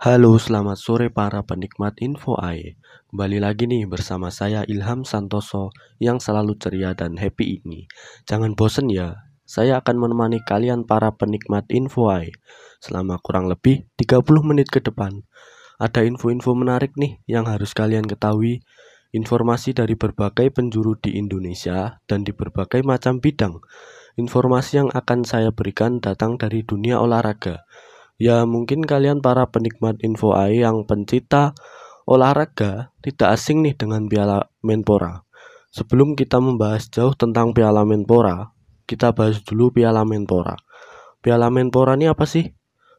Halo, selamat sore para penikmat Info AE. Kembali lagi nih bersama saya Ilham Santoso yang selalu ceria dan happy ini. Jangan bosen ya, saya akan menemani kalian para penikmat Info AE selama kurang lebih 30 menit ke depan. Ada info-info menarik nih yang harus kalian ketahui, informasi dari berbagai penjuru di Indonesia dan di berbagai macam bidang. Informasi yang akan saya berikan datang dari dunia olahraga Ya mungkin kalian para penikmat info AI yang pencipta olahraga tidak asing nih dengan Piala Menpora. Sebelum kita membahas jauh tentang Piala Menpora, kita bahas dulu Piala Menpora. Piala Menpora ini apa sih?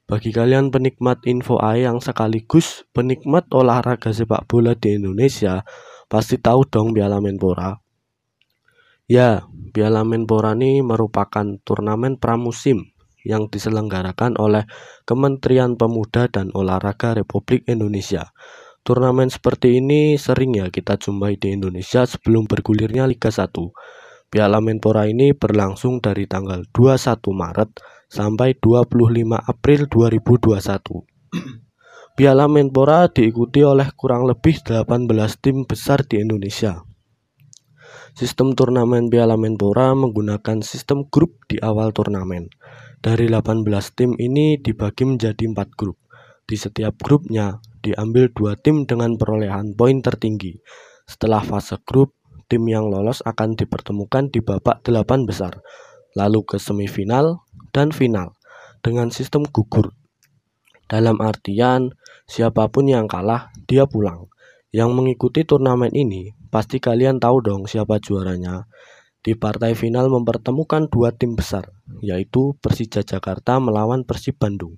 Bagi kalian penikmat info AI yang sekaligus penikmat olahraga sepak bola di Indonesia, pasti tahu dong Piala Menpora. Ya, Piala Menpora ini merupakan turnamen pramusim yang diselenggarakan oleh Kementerian Pemuda dan Olahraga Republik Indonesia. Turnamen seperti ini sering ya kita jumpai di Indonesia sebelum bergulirnya Liga 1. Piala Menpora ini berlangsung dari tanggal 21 Maret sampai 25 April 2021. Piala Menpora diikuti oleh kurang lebih 18 tim besar di Indonesia. Sistem turnamen Piala Menpora menggunakan sistem grup di awal turnamen. Dari 18 tim ini dibagi menjadi 4 grup. Di setiap grupnya diambil dua tim dengan perolehan poin tertinggi. Setelah fase grup, tim yang lolos akan dipertemukan di babak delapan besar, lalu ke semifinal dan final dengan sistem gugur. Dalam artian, siapa pun yang kalah, dia pulang. Yang mengikuti turnamen ini Pasti kalian tahu dong siapa juaranya. Di partai final mempertemukan dua tim besar, yaitu Persija Jakarta melawan Persib Bandung.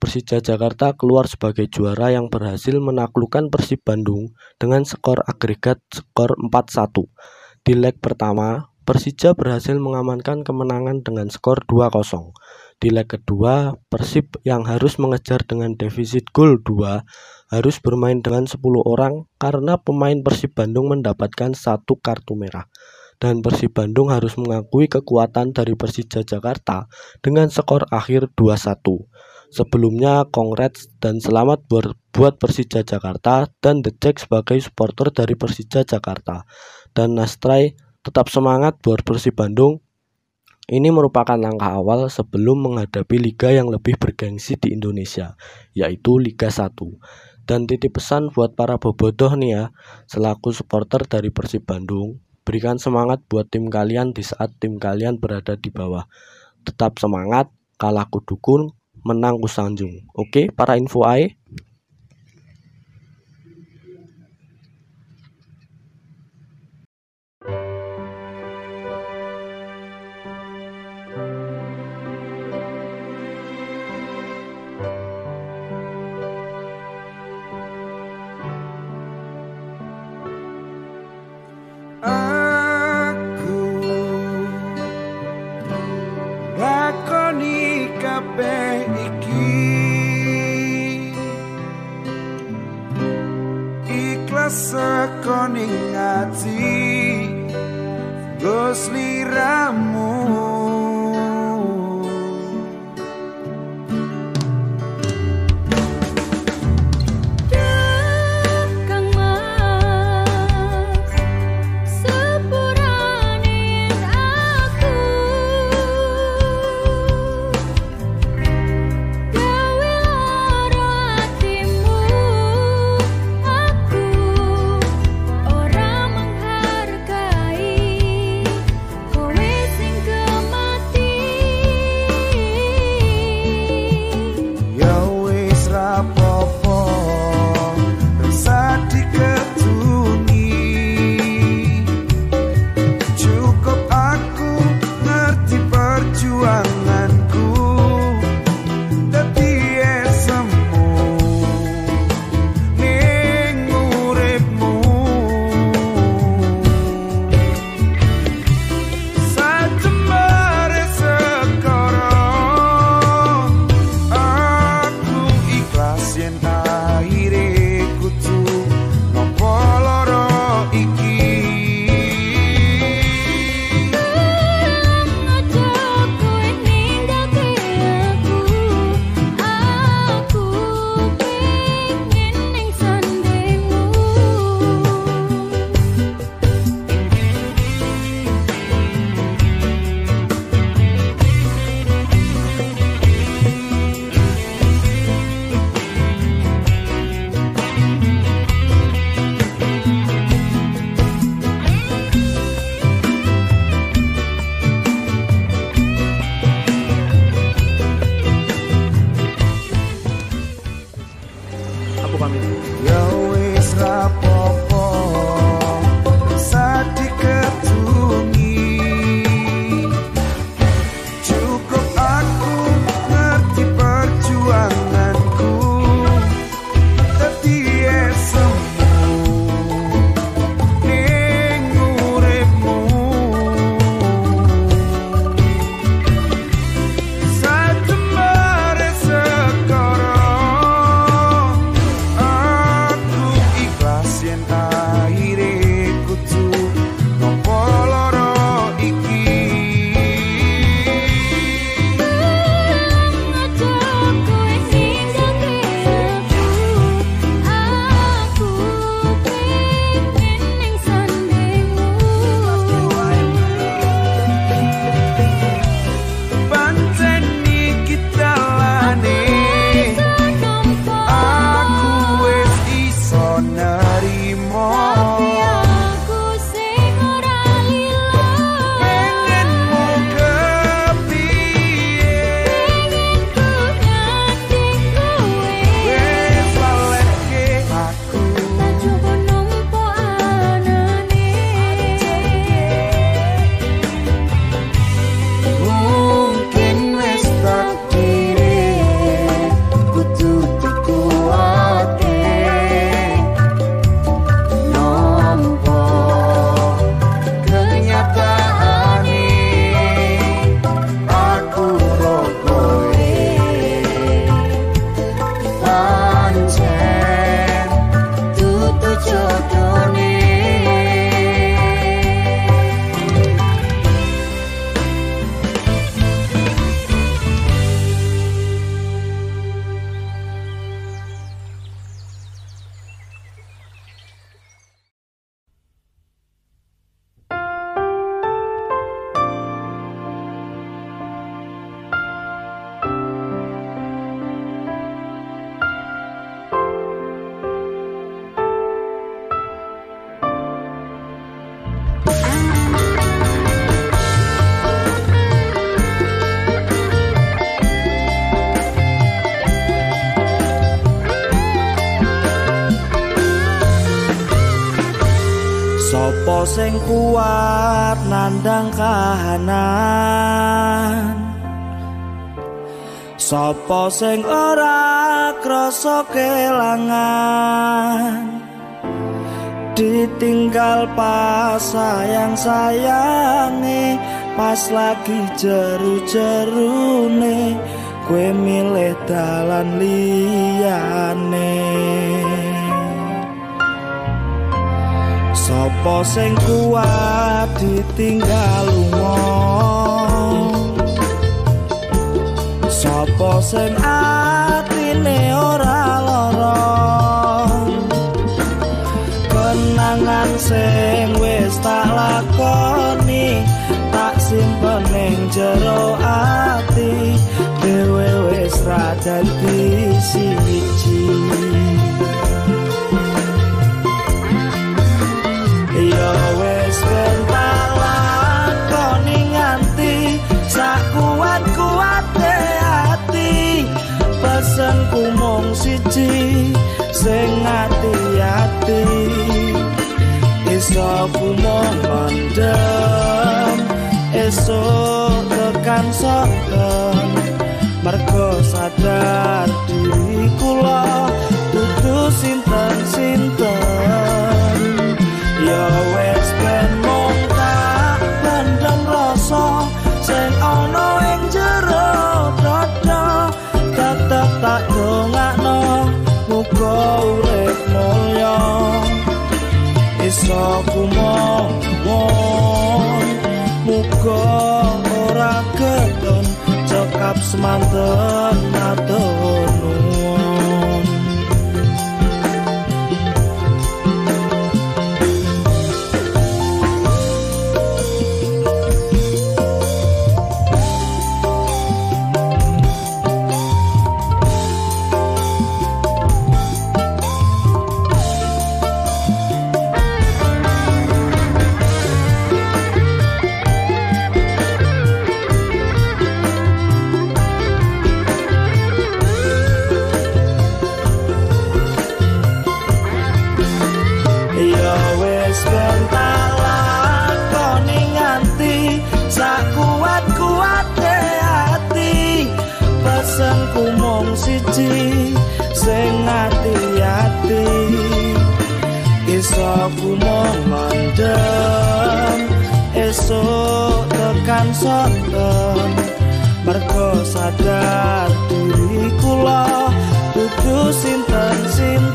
Persija Jakarta keluar sebagai juara yang berhasil menaklukkan Persib Bandung dengan skor agregat skor 4-1. Di leg pertama, Persija berhasil mengamankan kemenangan dengan skor 2-0. Di leg kedua, Persib yang harus mengejar dengan defisit gol 2 harus bermain dengan 10 orang karena pemain Persib Bandung mendapatkan satu kartu merah. Dan Persib Bandung harus mengakui kekuatan dari Persija Jakarta dengan skor akhir 2-1. Sebelumnya, congrats dan selamat buat Persija Jakarta dan The Jack sebagai supporter dari Persija Jakarta. Dan Nastrai tetap semangat buat Persib Bandung ini merupakan langkah awal sebelum menghadapi liga yang lebih bergengsi di Indonesia, yaitu Liga 1. Dan titip pesan buat para bobotoh nih ya, selaku supporter dari Persib Bandung, berikan semangat buat tim kalian di saat tim kalian berada di bawah. Tetap semangat, kalah kudukun, menang kusanjung. Oke, para info AE, sing kuat nandang kahanan. Sopo sing ora krasa kelangan? Ditinggal pas sayang-sayange Pas lagi jeru-jerune Kue milih dalan liyane Sopo sing kuat ditinggal lunga? Sopo sing atine ora lara? Kenangan sing wis tak lakoni Tak simpen ning jero ku mung mandem esok tekan soken mergo sadar diri kula dudu sinten-sinten. Ya wis ben mung tak pendem rasa sing ana ing jero dada tetep tak dongakno muga urip mulya. Iso ngap semanten mandem esok tekan soten mergo sadar diri kula kudu sinten-sinten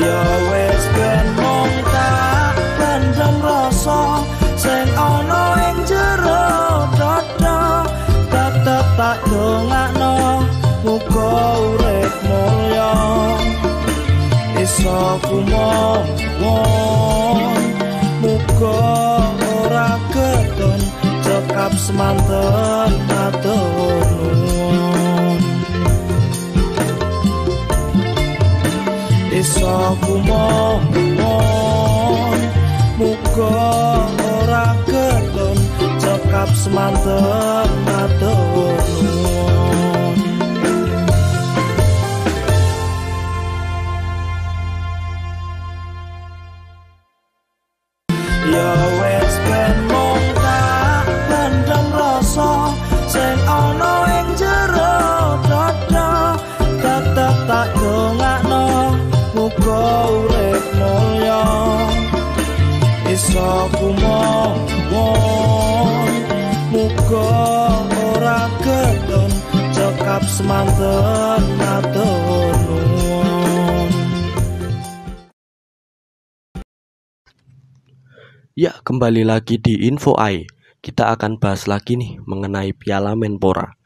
ya wis ben mung tak pendem rasa sing ana ing jero dada tetep tak dongakno kumon muga ora keton cekap semanten nuwun iso kumon muga ora keton cekap semanten nuwun kembali lagi di Info AI. Kita akan bahas lagi nih mengenai Piala Menpora.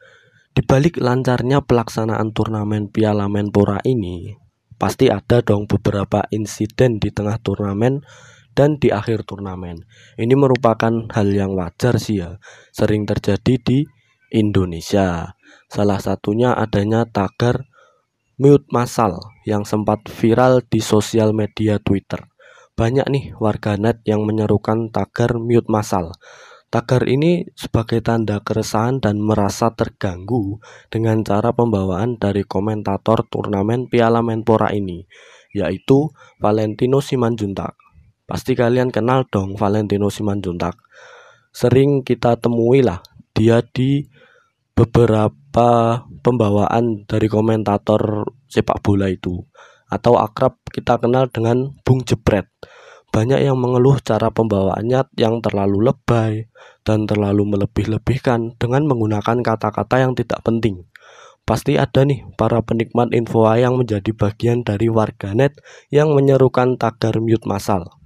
Di balik lancarnya pelaksanaan turnamen Piala Menpora ini, pasti ada dong beberapa insiden di tengah turnamen dan di akhir turnamen. Ini merupakan hal yang wajar sih ya, sering terjadi di Indonesia. Salah satunya adanya tagar mute massal yang sempat viral di sosial media Twitter. Banyak nih warganet yang menyerukan tagar mute massal. Tagar ini sebagai tanda keresahan dan merasa terganggu dengan cara pembawaan dari komentator turnamen Piala Menpora ini, yaitu Valentino Simanjuntak. Pasti kalian kenal dong Valentino Simanjuntak. Sering kita temui lah dia di beberapa pembawaan dari komentator sepak bola itu atau akrab kita kenal dengan Bung Jebret. Banyak yang mengeluh cara pembawaannya yang terlalu lebay dan terlalu melebih-lebihkan dengan menggunakan kata-kata yang tidak penting. Pasti ada nih para penikmat info yang menjadi bagian dari warganet yang menyerukan tagar mute massal.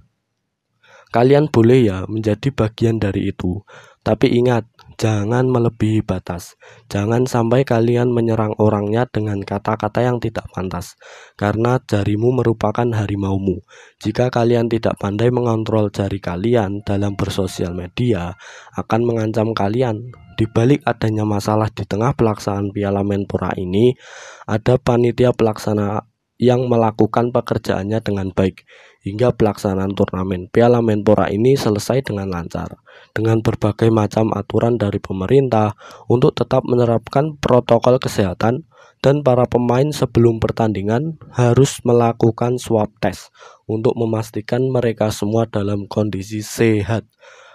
Kalian boleh ya menjadi bagian dari itu, tapi ingat, jangan melebihi batas. Jangan sampai kalian menyerang orangnya dengan kata-kata yang tidak pantas, karena jarimu merupakan harimaumu. Jika kalian tidak pandai mengontrol jari kalian dalam bersosial media, akan mengancam kalian. Di balik adanya masalah di tengah pelaksanaan Piala Menpora ini, ada panitia pelaksana yang melakukan pekerjaannya dengan baik hingga pelaksanaan turnamen Piala Menpora ini selesai dengan lancar. Dengan berbagai macam aturan dari pemerintah untuk tetap menerapkan protokol kesehatan dan para pemain sebelum pertandingan harus melakukan swab test untuk memastikan mereka semua dalam kondisi sehat.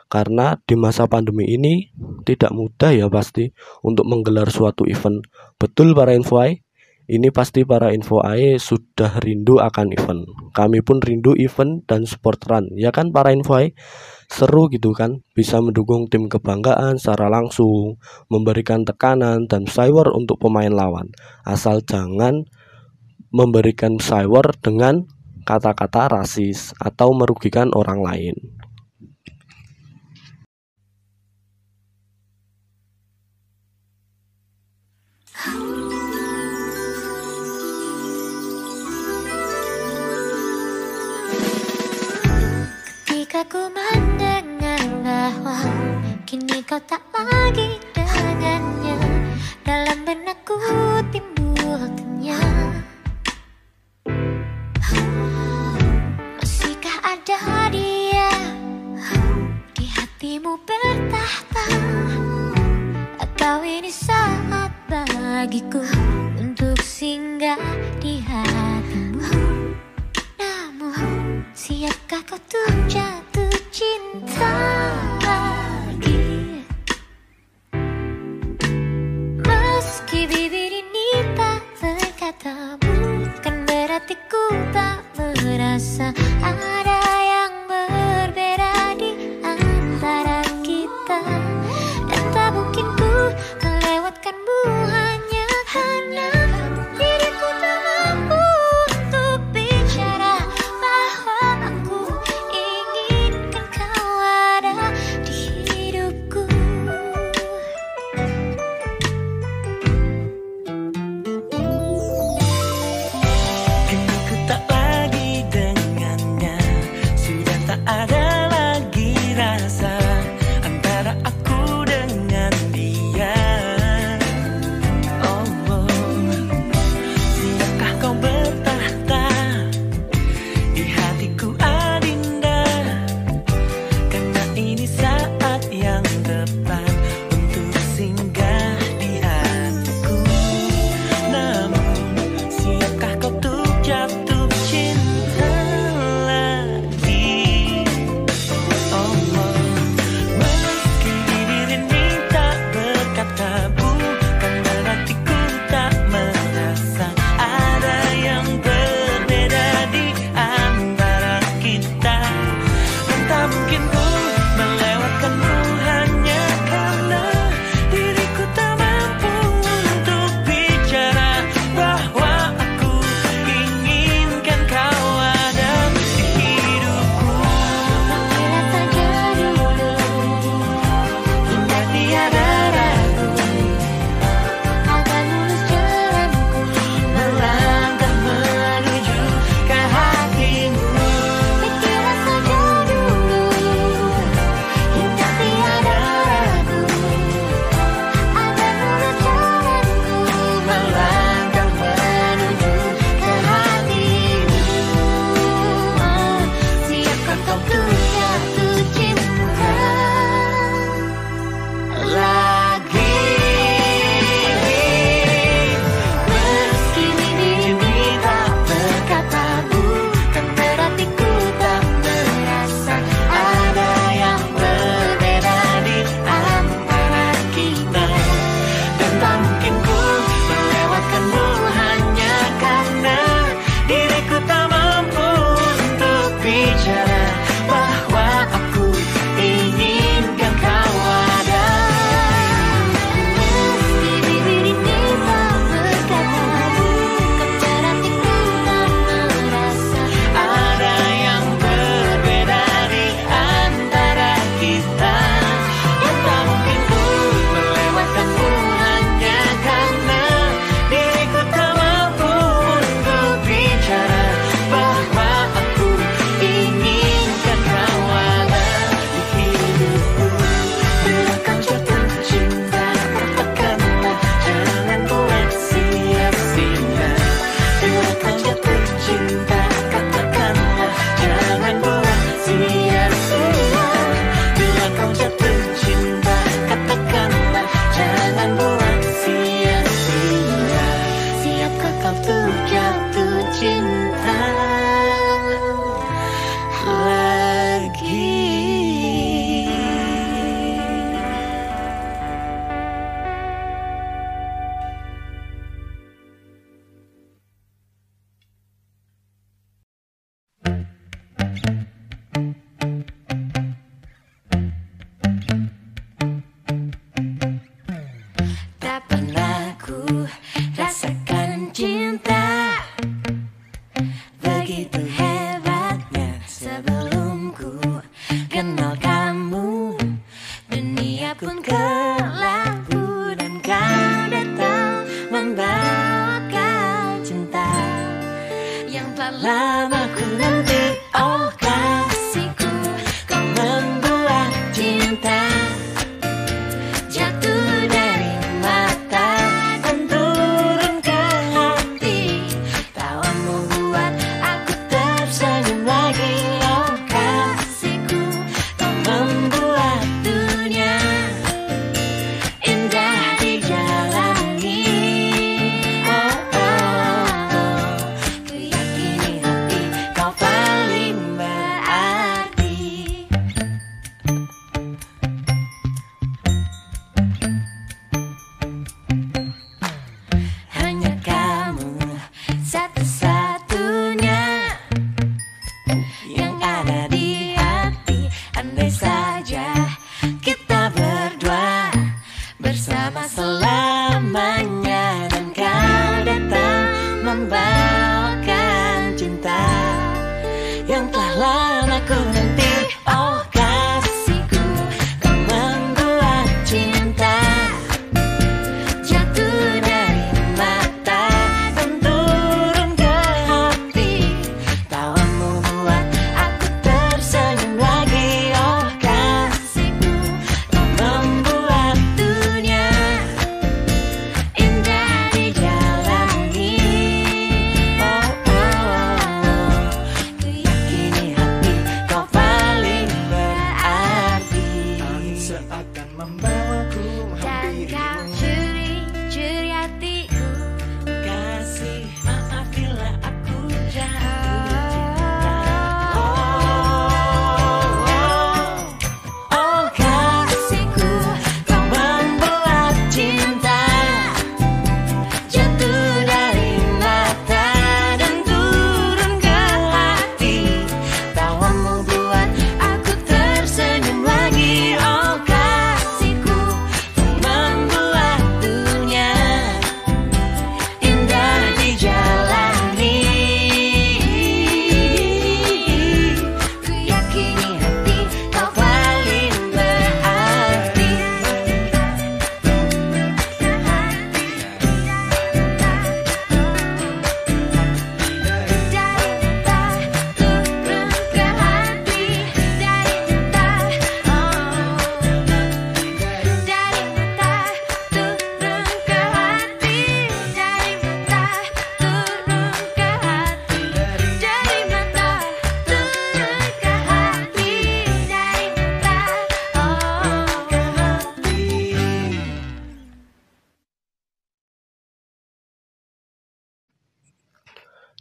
Karena di masa pandemi ini tidak mudah ya pasti untuk menggelar suatu event. Betul para infoai ini pasti para info AE sudah rindu akan event. Kami pun rindu event dan sport run. Ya kan para info AE? Seru gitu kan? Bisa mendukung tim kebanggaan secara langsung, memberikan tekanan dan cyber untuk pemain lawan. Asal jangan memberikan cyber dengan kata-kata rasis atau merugikan orang lain. Các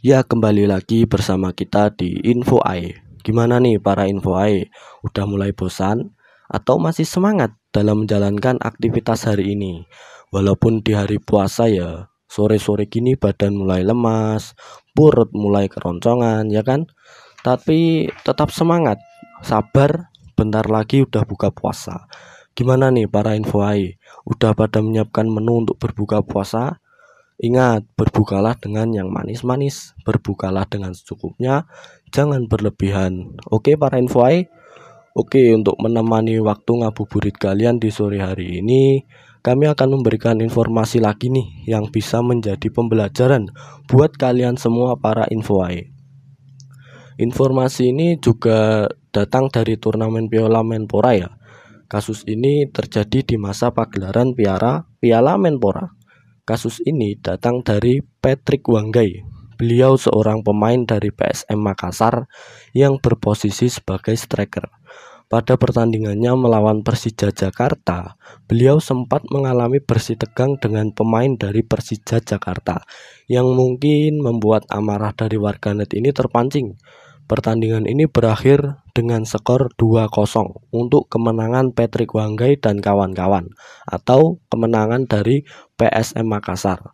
Ya kembali lagi bersama kita di Info AE Gimana nih para Info AE? Udah mulai bosan? Atau masih semangat dalam menjalankan aktivitas hari ini? Walaupun di hari puasa ya Sore-sore gini badan mulai lemas Perut mulai keroncongan ya kan? Tapi tetap semangat Sabar Bentar lagi udah buka puasa Gimana nih para Info AE? Udah pada menyiapkan menu untuk berbuka puasa? Ingat, berbukalah dengan yang manis-manis, berbukalah dengan secukupnya, jangan berlebihan. Oke para infoai? Oke, untuk menemani waktu ngabuburit kalian di sore hari ini, kami akan memberikan informasi lagi nih yang bisa menjadi pembelajaran buat kalian semua para infoai. Informasi ini juga datang dari turnamen Piala Menpora ya. Kasus ini terjadi di masa pagelaran Piala Piala Menpora. Kasus ini datang dari Patrick Wanggai. Beliau seorang pemain dari PSM Makassar yang berposisi sebagai striker. Pada pertandingannya melawan Persija Jakarta, beliau sempat mengalami bersih tegang dengan pemain dari Persija Jakarta yang mungkin membuat amarah dari warganet ini terpancing. Pertandingan ini berakhir dengan skor 2-0 untuk kemenangan Patrick Wanggai dan kawan-kawan atau kemenangan dari PSM Makassar.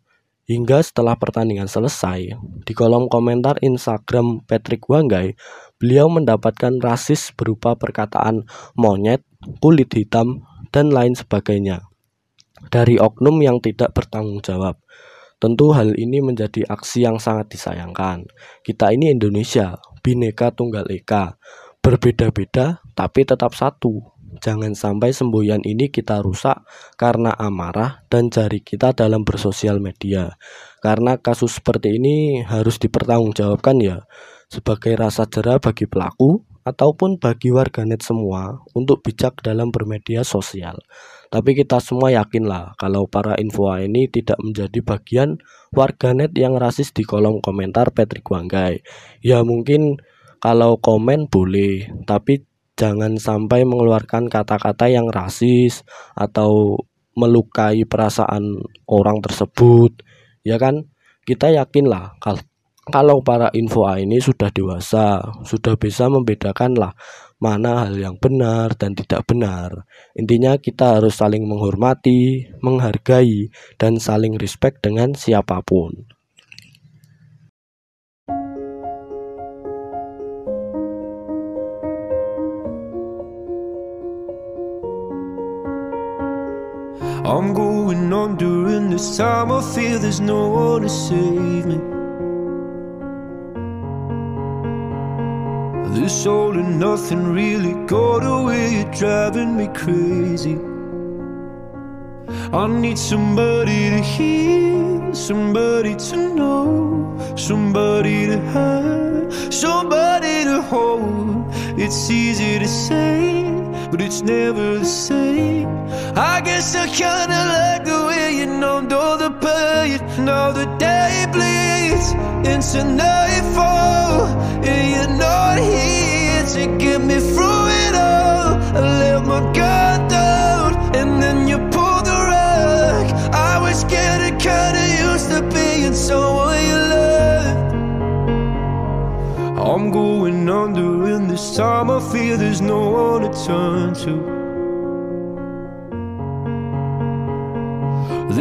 Hingga setelah pertandingan selesai, di kolom komentar Instagram Patrick Wanggai, beliau mendapatkan rasis berupa perkataan monyet, kulit hitam, dan lain sebagainya dari oknum yang tidak bertanggung jawab. Tentu hal ini menjadi aksi yang sangat disayangkan. Kita ini Indonesia, bineka tunggal ika, berbeda-beda tapi tetap satu. Jangan sampai semboyan ini kita rusak karena amarah dan jari kita dalam bersosial media. Karena kasus seperti ini harus dipertanggungjawabkan ya sebagai rasa jerah bagi pelaku ataupun bagi warganet semua untuk bijak dalam bermedia sosial. Tapi kita semua yakinlah kalau para info ini tidak menjadi bagian warganet yang rasis di kolom komentar Patrick Wanggai. Ya mungkin kalau komen boleh, tapi jangan sampai mengeluarkan kata-kata yang rasis atau melukai perasaan orang tersebut. Ya kan? Kita yakinlah kalau kalau para info ini sudah dewasa, sudah bisa membedakan lah mana hal yang benar dan tidak benar. Intinya kita harus saling menghormati, menghargai, dan saling respect dengan siapa pun. I'm going on during this time. I feel there's no one to save me. This all and nothing really got away, you're driving me crazy. I need somebody to hear, somebody to know, somebody to have, somebody to hold. It's easy to say, but it's never the same. I guess I kinda let the you all the pain. Now the day bleeds into nightfall, and you're not here to get me through it all. I let my guard down, and then you pulled the rug. I was getting kinda used to being someone you loved. I'm going under, and this time I feel there's no one to turn to.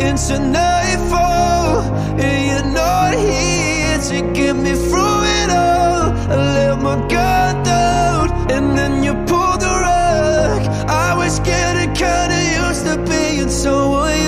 into nightfall, and you're not here to get me through it all. I let my guard down, and then you pulled the rug. I was getting kinda used to being someone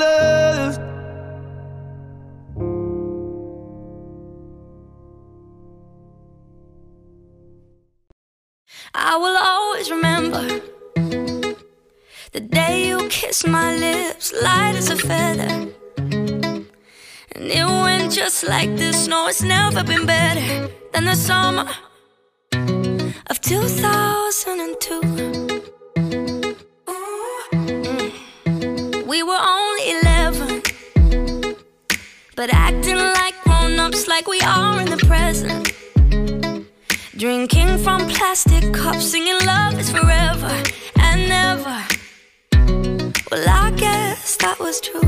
I will always remember the day you kissed my lips, light as a feather. And it went just like this. No, it's never been better than the summer of 2002. Mm. We were only 11, but acting like grown ups, like we are in the present. Drinking from plastic cups, singing love is forever and never. Well, I guess that was true.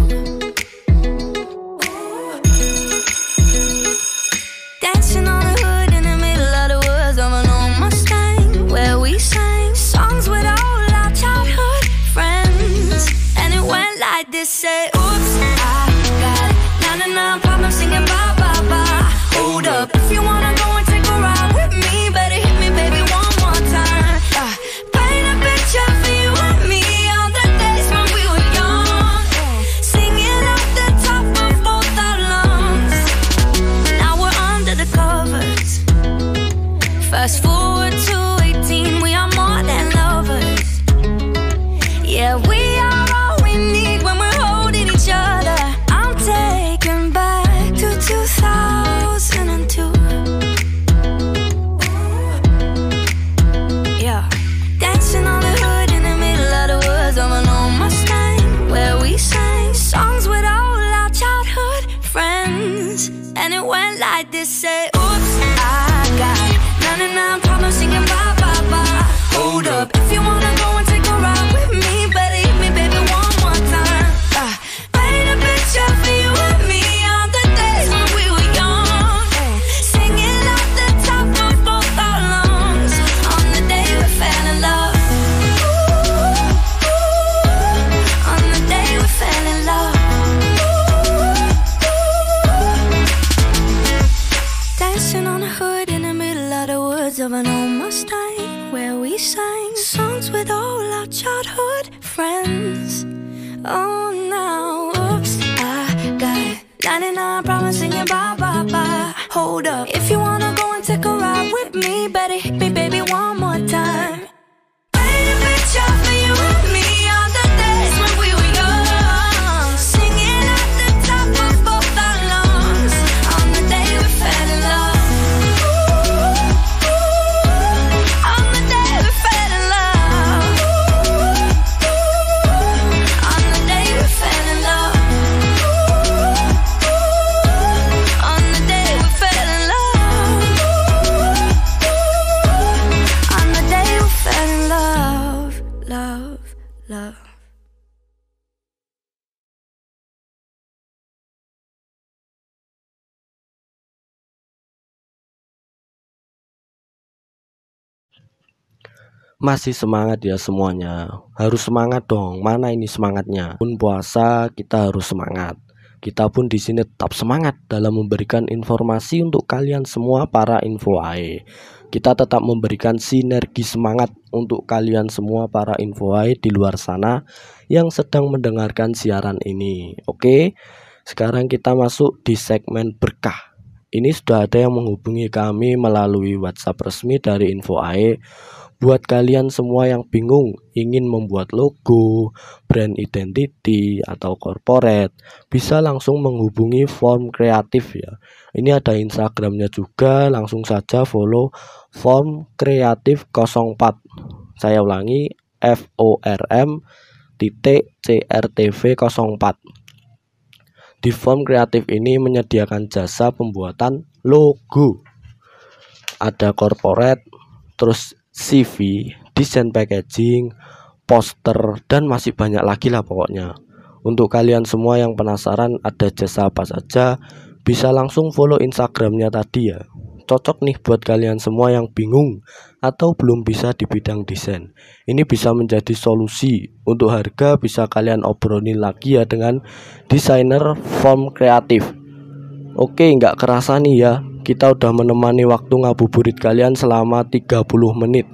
Dancing on the hood in the middle of the woods of an old Mustang, where we sang songs with all our childhood friends. And it went like this: say, 99 problems singing bye bye bye. Hold up, if you wanna go and take a ride with me, better hit me, baby, one more time. Picture Masih semangat ya semuanya. Harus semangat dong. Mana ini semangatnya? Pun puasa kita harus semangat. Kita pun di sini tetap semangat dalam memberikan informasi untuk kalian semua para info AE. Kita tetap memberikan sinergi semangat untuk kalian semua para info AE di luar sana yang sedang mendengarkan siaran ini. Oke. Sekarang kita masuk di segmen berkah. Ini sudah ada yang menghubungi kami melalui WhatsApp resmi dari Info AE Buat kalian semua yang bingung ingin membuat logo, brand identity, atau corporate, bisa langsung menghubungi form kreatif ya. Ini ada Instagramnya juga, langsung saja follow form kreatif 04. Saya ulangi F O R M titik CRTV 04. Di form kreatif ini menyediakan jasa pembuatan logo. Ada corporate, terus CV, desain packaging, poster, dan masih banyak lagi lah pokoknya. Untuk kalian semua yang penasaran ada jasa apa saja, bisa langsung follow Instagramnya tadi ya. Cocok nih buat kalian semua yang bingung atau belum bisa di bidang desain. Ini bisa menjadi solusi. Untuk harga bisa kalian obrolin lagi ya dengan desainer form kreatif. Oke, nggak kerasa nih ya. Kita udah menemani waktu ngabuburit kalian selama 30 menit.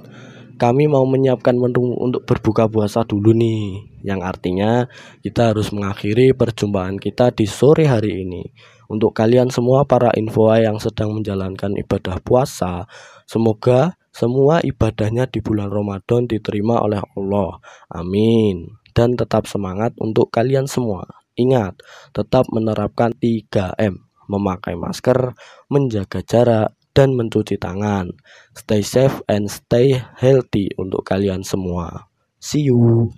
Kami mau menyiapkan menu untuk berbuka puasa dulu nih. Yang artinya kita harus mengakhiri perjumpaan kita di sore hari ini. Untuk kalian semua para infoa yang sedang menjalankan ibadah puasa, semoga semua ibadahnya di bulan Ramadan diterima oleh Allah. Amin. Dan tetap semangat untuk kalian semua. Ingat, tetap menerapkan 3M memakai masker, menjaga jarak, dan mencuci tangan. Stay safe and stay healthy untuk kalian semua. See you.